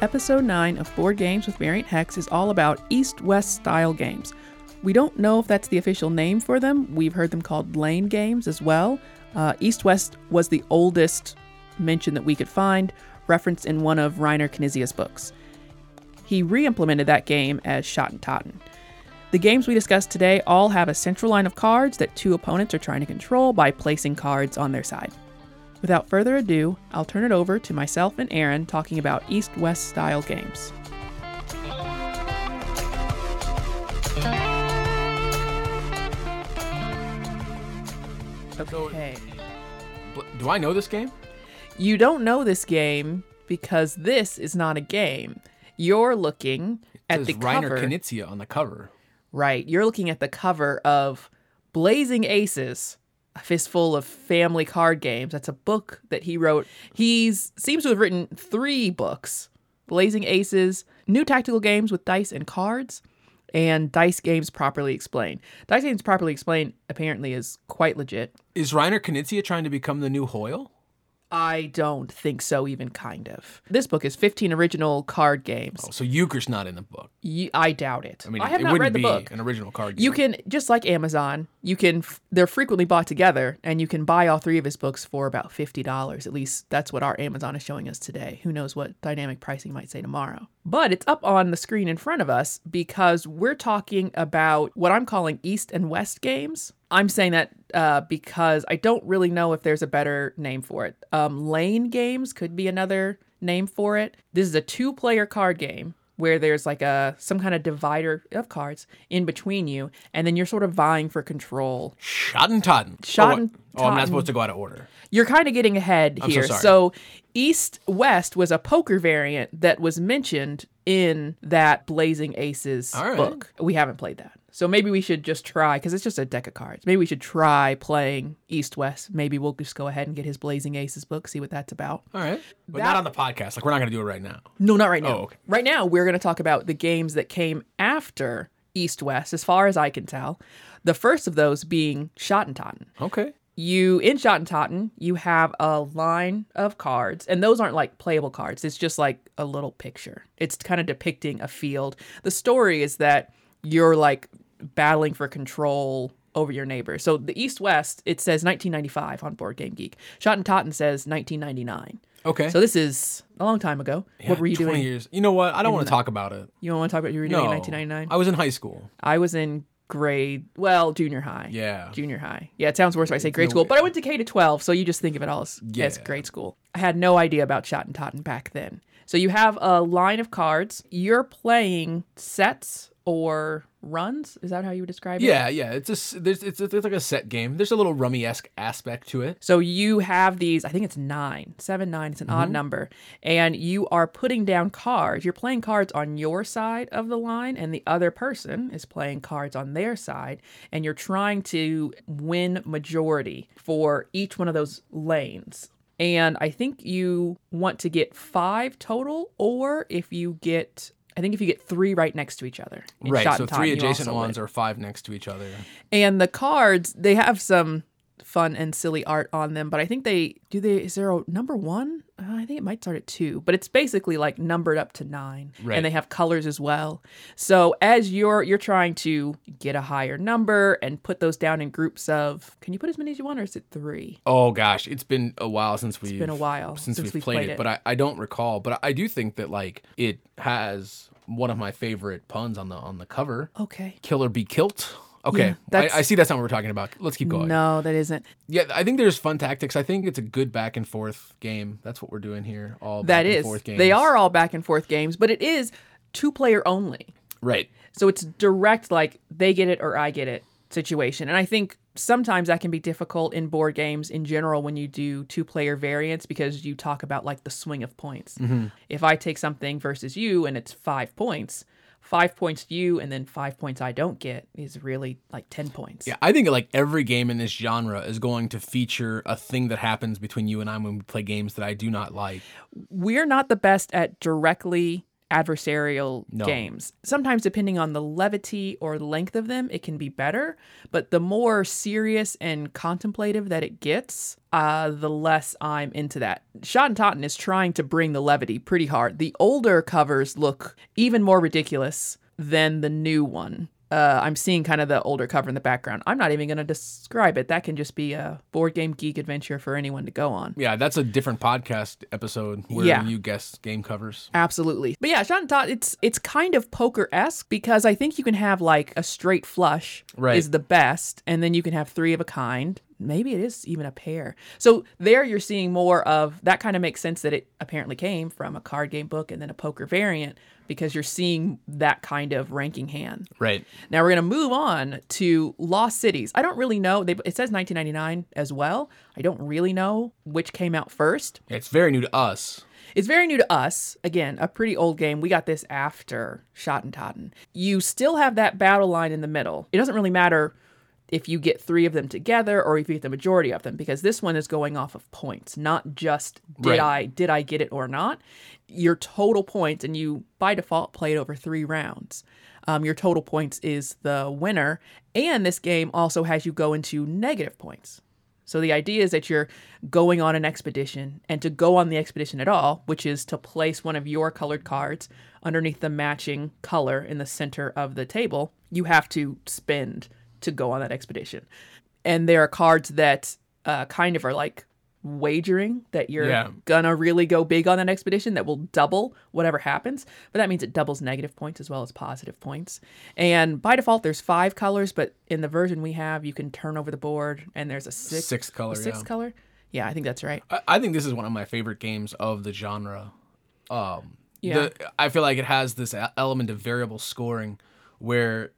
Episode 9 of Board Games with Variant Hex is all about East West style games. We don't know if that's the official name for them. We've heard them called lane games as well. Uh, East West was the oldest mention that we could find, referenced in one of Reiner Knizia's books. He re implemented that game as Schotten Totten. The games we discussed today all have a central line of cards that two opponents are trying to control by placing cards on their side. Without further ado, I'll turn it over to myself and Aaron talking about East West style games. Okay. Do I know this game? You don't know this game because this is not a game. You're looking at It the says Reiner cover. Knizia on the cover. Right. You're looking at the cover of Blazing Aces, a fistful of family card games. That's a book that he wrote. He's seems to have written three books: Blazing Aces, New Tactical Games with Dice and Cards, and Dice Games Properly Explained. Dice Games Properly Explained apparently is quite legit. Is Reiner Knizia trying to become the new Hoyle? I don't think so, even kind of. This book is 15 original card games. Oh, so Euchre's not in the book. You, I doubt it. I mean, I have it not wouldn't read the be book. an original card game. You can just like Amazon, you can f- they're frequently bought together and you can buy all three of his books for about $50. At least that's what our Amazon is showing us today. Who knows what dynamic pricing might say tomorrow. But it's up on the screen in front of us because we're talking about what I'm calling East and West games. I'm saying that uh, because I don't really know if there's a better name for it. Um, lane games could be another name for it. This is a two-player card game where there's like a some kind of divider of cards in between you, and then you're sort of vying for control. Schottentotten. Schotten- Oh, oh, I'm not supposed to go out of order. You're kind of getting ahead I'm so here. sorry. East West was a poker variant that was mentioned in that Blazing Aces All right. book. We haven't played that. So maybe we should just try because it's just a deck of cards. Maybe we should try playing East West. Maybe we'll just go ahead and get his Blazing Aces book, see what that's about. All right. But That- not on the podcast. Like, we're not going to do it right now. No, not right now. Oh, okay. Right now, we're going to talk about the games that came after East West, as far as I can tell. The first of those being Schottentotten. Okay. You in Schottentotten, you have a line of cards, and those aren't like playable cards. It's just like a little picture. It's kind of depicting a field. The story is that you're like battling for control over your neighbor. So the East West, it says 1995 on Board Game Geek. Schottentotten says 1999. Okay. So this is a long time ago. Yeah, what were you 20 doing? years. You know what? I don't want to talk about it. You don't want to talk about what you were No. doing in 1999? I was in high school. I was in grade, well, junior high. Yeah. Junior high. Yeah, it sounds worse if I say grade school, but I went to K to 12, so you just think of it all as, as grade school. I had no idea about Schottentotten back then. So you have a line of cards. You're playing sets or runs. Is that how you would describe it? Yeah, yeah. It's a there's it's, it's like a set game. There's a little rummy esque aspect to it. So you have these, I think it's nine, seven, nine, it's an Mm-hmm. odd number. And you are putting down cards. You're playing cards on your side of the line, and the other person is playing cards on their side. And you're trying to win majority for each one of those lanes. And I think you want to get five total, or if you get, I think if you get three right next to each other. Right. So three time, you adjacent win. ones or five next to each other. And the cards, they have some fun and silly art on them, but I think they do they is there a number one? Uh, I think it might start at two, but it's basically like numbered up to nine. Right. And they have colors as well. So as you're you're trying to get a higher number and put those down in groups of can you put as many as you want or is it three? Oh gosh, it's been a while since we've been a while since, since we've, we've played, played it, it. but I, I don't recall. But I do think that like it has one of my favorite puns on the on the cover. Okay. Killer be kilt. Okay, Yeah, that's- I, I see that's not what we're talking about. Let's keep going. No, that isn't. Yeah, I think there's fun tactics. I think it's a good back and forth game. That's what we're doing here. All back That and is. forth games. They are all back and forth games, but it is two player only. right. So it's direct, like they get it or I get it situation. And I think sometimes that can be difficult in board games in general when you do two player variants because you talk about like the swing of points. Mm-hmm. If I take something versus you and it's five points, five points to you and then five points I don't get is really like 10 points. Yeah, I think like every game in this genre is going to feature a thing that happens between you and I when we play games that I do not like. We're not the best at directly adversarial No. games. Sometimes, depending on the levity or length of them, it can be better. But the more serious and contemplative that it gets, uh, the less I'm into that. Schotten Totten is trying to bring the levity pretty hard. The older covers look even more ridiculous than the new one. Uh, I'm seeing kind of the older cover in the background. I'm not even going to describe it. That can just be a board game geek adventure for anyone to go on. Yeah, that's a different podcast episode where Yeah. you guess game covers. Absolutely. But yeah, Shot and Tot, it's it's kind of poker esque because I think you can have like a straight flush Right. is the best, and then you can have three of a kind. Maybe it is even a pair. So there you're seeing more of that kind of makes sense that it apparently came from a card game book and then a poker variant because you're seeing that kind of ranking hand. Right. Now we're going to move on to Lost Cities. I don't really know. They, it says 1999 as well. I don't really know which came out first. It's very new to us. It's very new to us. Again, a pretty old game. We got this after Schotten Totten. You still have that battle line in the middle. It doesn't really matter if you get three of them together or if you get the majority of them because this one is going off of points, not just did Right. I did I get it or not. Your total points, and you by default play it over three rounds. Um, your total points is the winner, and this game also has you go into negative points. So the idea is that you're going on an expedition, and to go on the expedition at all, which is to place one of your colored cards underneath the matching color in the center of the table, you have to spend to go on that expedition. And there are cards that uh, kind of are like wagering that you're Yeah. gonna really go big on that expedition that will double whatever happens but that means it doubles negative points as well as positive points and by default there's five colors but in the version we have you can turn over the board and there's a sixth, Sixth color, a sixth yeah. color yeah i think that's right I, I think this is one of my favorite games of the genre. Um, Yeah. the, I feel like it has this element of variable scoring where,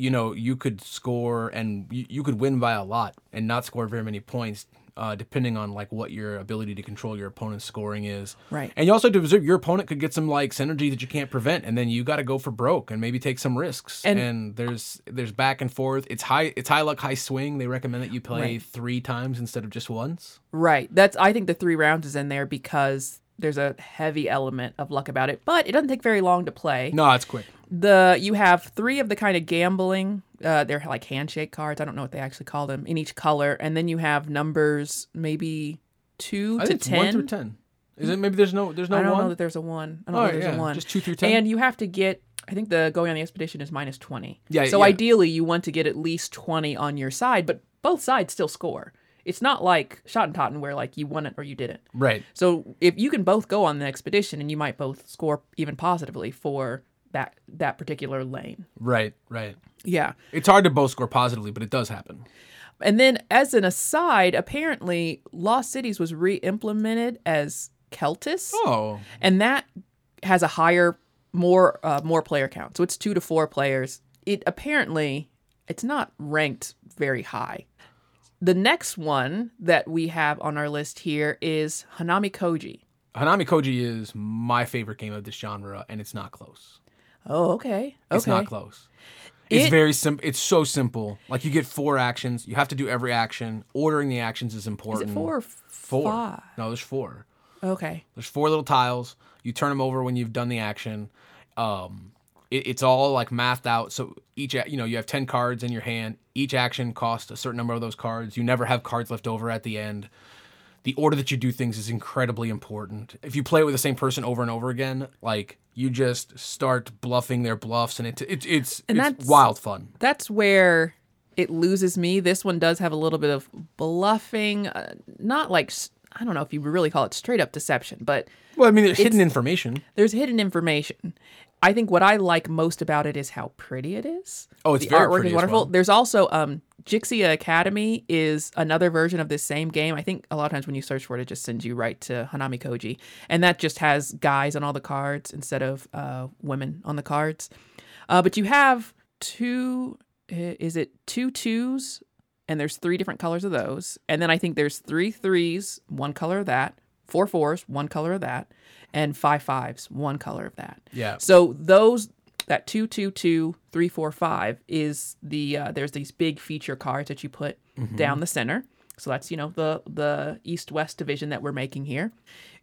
you know, you could score and you, you could win by a lot and not score very many points. Uh, depending on like what your ability to control your opponent's scoring is, Right. And you also have to observe your opponent could get some like synergy that you can't prevent, and then you got to go for broke and maybe take some risks. And- And, there's there's back and forth. It's high it's high luck, high swing. They recommend that you play Right. three times instead of just once. right that's i think the three rounds is in there because there's a heavy element of luck about it but it doesn't take very long to play No, it's quick. the you have three of the kind of gambling uh, they're like handshake cards i don't know what they actually call them in each color and then you have numbers maybe two I to it's one ten through ten. Is it maybe there's no there's no I don't one? know that there's a one. I don't Oh, know there's yeah, a one. just two through 10? And you have to get. I think the going on the expedition is minus twenty. Yeah, So yeah. ideally, you want to get at least twenty on your side, but both sides still score. It's not like Schotten Totten where like you won it or you didn't. right. So if you can both go on the expedition and you might both score even positively for that that particular lane. Right, right. Yeah. It's hard to both score positively, but it does happen. And then, as an aside, apparently Lost Cities was re-implemented as Keltis. Oh, and that has a higher more uh, more player count so it's two to four players it apparently it's not ranked very high the next one that we have on our list here is hanami koji Hanami Koji is my favorite game of this genre, and it's not close. oh okay okay It's not close. It's It- very simple. It's so simple. Like you get four actions. You have to do every action. Ordering the actions is is important. it four or f- Four. five? No, there's four. okay There's four little tiles. You turn them over when you've done the action. Um, it, it's all like mathed out. So each, you know, you have ten cards in your hand. Each action costs a certain number of those cards. You never have cards left over at the end. The order that you do things is incredibly important. If you play with the same person over and over again, like you just start bluffing their bluffs, and it, it it's And it's that's- wild fun. that's where it loses me this one does have a little bit of bluffing uh, not like I don't know if you would really call it straight up deception but Well, I mean, there's hidden information. there's hidden information. I think what I like most about it is how pretty it is. Oh, it's the very artwork pretty is wonderful. well. There's also um Jixia Academy is another version of this same game. I think a lot of times when you search for it, it just sends you right to Hanami Koji, and that just has guys on all the cards instead of uh, women on the cards. Uh, but you have two. uh, Is it two twos? And there's three different colors of those. And then I think there's three threes, one color of that, four fours, one color of that, and five fives, one color of that. Yeah. So those that two two two three four five is the uh, there's these big feature cards that you put down the center. So that's you know the the east west division that we're making here.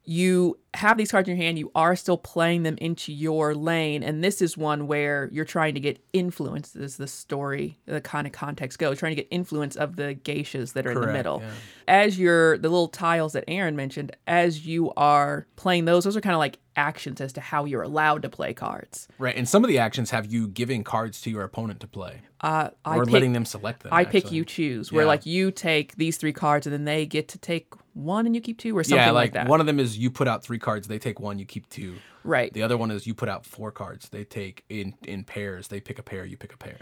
You have these cards in your hand, you are still playing them into your lane, and this is one where you're trying to get influence, as the story, the kind of context goes, trying to get influence of the geishas that are in the middle. yeah. As you're the little tiles that Aaron mentioned, as you are playing those, those are kind of like actions as to how you're allowed to play cards. Right. And some of the actions have you giving cards to your opponent to play. Uh, I or pick, letting them select them. I pick you choose, where Yeah. like you take these three cards and then they get to take one and you keep two, or something like that. Yeah, like, like, that. one of them is you put out three cards, they take one, you keep two. right. The other one is you put out four cards, they take in in pairs, they pick a pair, you pick a pair.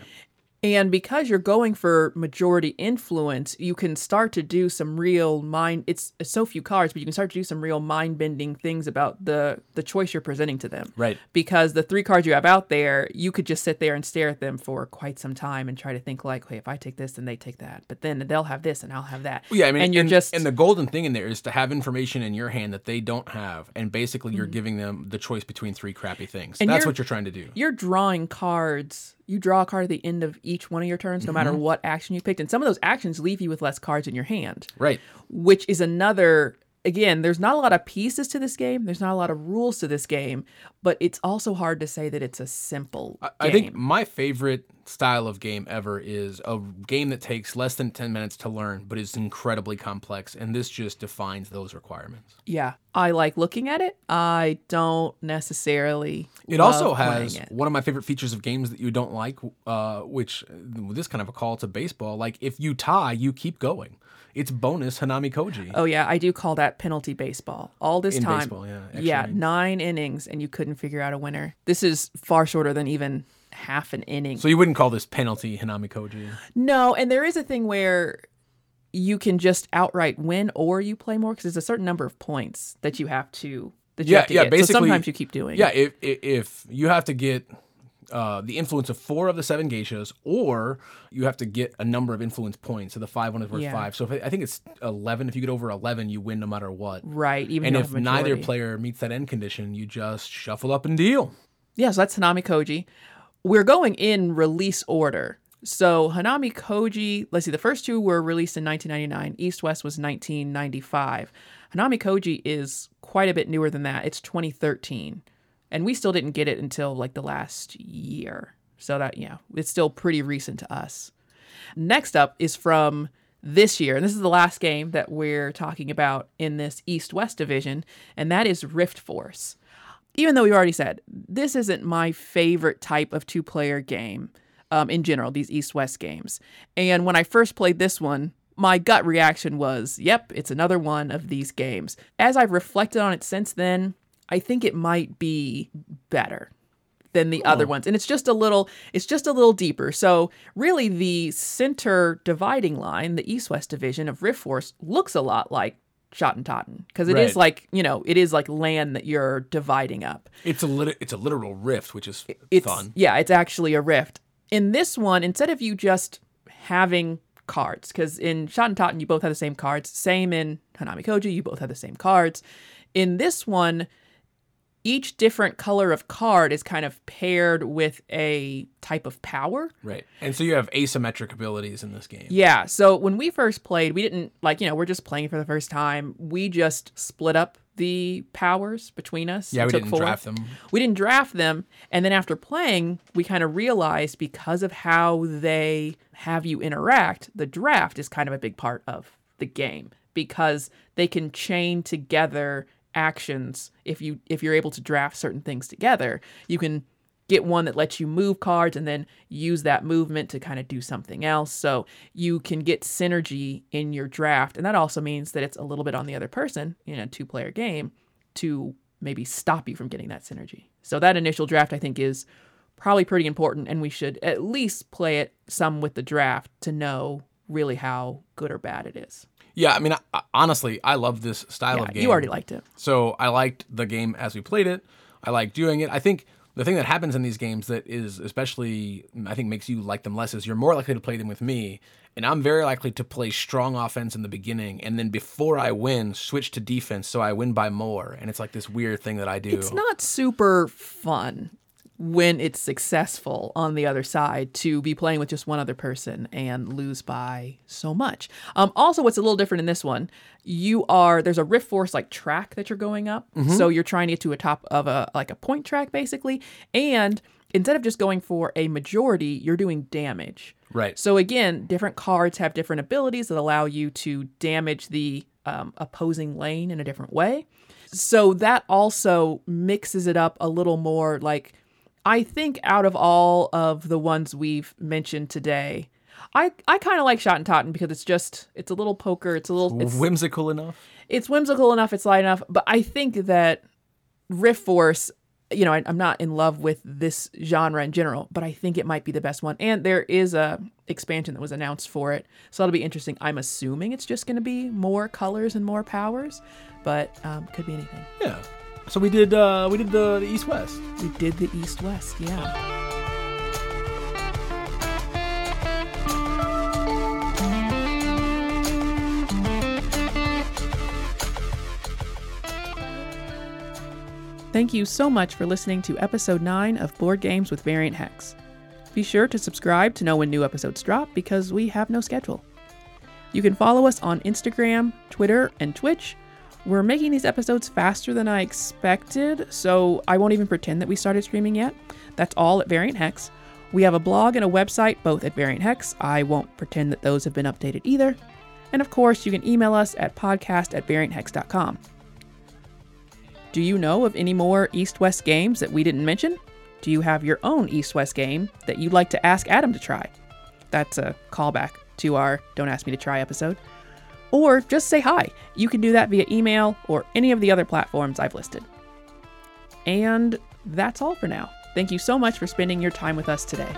And because you're going for majority influence, you can start to do some real mind. It's, it's so few cards, but you can start to do some real mind bending things about the the choice you're presenting to them. Right. Because the three cards you have out there, you could just sit there and stare at them for quite some time and try to think like, hey, if I take this, then they take that. But then they'll have this, and I'll have that. Yeah, I mean, and you're just and the golden thing in there is to have information in your hand that they don't have, and basically you're giving them the choice between three crappy things. Mm-hmm. And That's you're- what you're trying to do. you're drawing cards. You draw a card at the end of each one of your turns, no matter Mm-hmm. what action you picked. And some of those actions leave you with less cards in your hand. Right. which is another again there's not a lot of pieces to this game there's not a lot of rules to this game but it's also hard to say that it's a simple I- game. I think my favorite style of game ever is a game that takes less than 10 minutes to learn, but is incredibly complex. And this just defines those requirements. yeah i like looking at it i don't necessarily It also has it. one of my favorite features of games that you don't like, uh, which this kind of a call to baseball. Like if you tie, you keep going. It's bonus Hanami Koji. oh yeah i do call that penalty baseball all this In time baseball, yeah, yeah nine innings and you couldn't figure out a winner this is far shorter than even half an inning So you wouldn't call this penalty Hanami Koji. No, and there is a thing where you can just outright win or you play more because there's a certain number of points that you have to that you Yeah, have to yeah, get. basically- so sometimes you keep doing. Yeah, if if, if you have to get uh, the influence of four of the seven geishas, or you have to get a number of influence points. So the five one is worth Yeah. five. So if, I think it's eleven. If you get over eleven, you win no matter what. Right. Even And if neither player meets that end condition, you just shuffle up and deal. Yeah, so that's Hanami Koji. We're going in release order. So Hanami Koji, let's see, the first two were released in 1999. East West was 1995. Hanami Koji is quite a bit newer than that. It's 2013. And we still didn't get it until like the last year. So that, yeah, it's still pretty recent to us. Next up is from this year, and this is the last game that we're talking about in this East West division, and that is Rift Force even though we've already said this isn't my favorite type of two player game um, in general, these East West games. And when I first played this one, my gut reaction was, yep, it's another one of these games. As I've reflected on it since then, I think it might be better than the other oh. ones. And it's just a little it's just a little deeper. So really the center dividing line the east west division of rift force looks a lot like Schotten Totten because it is Right. like you know it is like land that you're dividing up. It's a lit- it's a literal rift, which is it's fun. yeah it's actually a rift. In this one instead of you just having cards because in Schotten Totten you both have the same cards. Same in hanami koji you both have the same cards. In this one each different color of card is kind of paired with a type of power Right. And so you have asymmetric abilities in this game. yeah. So when we first played, we didn't like, you know, we're just playing for the first time. We just split up the powers between us. Yeah, we took didn't draft them. We didn't draft them. And then after playing, we kind of realized because of how they have you interact, the draft is kind of a big part of the game because they can chain together actions if you if you're able to draft certain things together. You can get one that lets you move cards and then use that movement to kind of do something else. So you can get synergy in your draft. And that also means that it's a little bit on the other person in a two player game to maybe stop you from getting that synergy. So that initial draft, I think, is probably pretty important. And we should at least play it some with the draft to know really how good or bad it is. Yeah, I mean, I, honestly, I love this style Yeah, of game. you already liked it. So I liked the game as we played it. I like doing it. I think the thing that happens in these games that is especially I think makes you like them less is you're more likely to play them with me, and I'm very likely to play strong offense in the beginning, and then before I win, switch to defense so I win by more. And it's like this weird thing that I do. It's not super fun when it's successful on the other side to be playing with just one other person and lose by so much. Um, also, what's a little different in this one, you are there's a Rift Force like track that you're going up, so you're trying to get to a top of a like a point track basically, and instead of just going for a majority, you're doing damage. Right. So again, different cards have different abilities that allow you to damage the um, opposing lane in a different way. So that also mixes it up a little more. Like, I think out of all of the ones we've mentioned today, I, I kind of like Schotten Totten because it's just it's a little poker. It's a little it's, Whimsical enough. it's whimsical enough. It's light enough. But I think that Rift Force, you know, I, I'm not in love with this genre in general, but I think it might be the best one. And there is a expansion that was announced for it, so that'll be interesting. I'm assuming it's just going to be more colors and more powers, but um, could be anything. Yeah. So we did uh we did the, the East West. We did the East West, yeah. Thank you so much for listening to episode 9 of Board Games with Variant Hex. Be sure to subscribe to know when new episodes drop because we have no schedule. You can follow us on Instagram, Twitter, and Twitch. We're making these episodes faster than I expected, so I won't even pretend that we started streaming yet. That's all at Variant Hex. We have a blog and a website both at Variant Hex. I won't pretend that those have been updated either. And of course, you can email us at podcast at varianthex.com. Do you know of any more East West games that we didn't mention? Do you have your own East West game that you'd like to ask Adam to try? That's a callback to our Don't Ask Me to Try episode. Or just say hi. You can do that via email or any of the other platforms I've listed. And that's all for now. Thank you so much for spending your time with us today.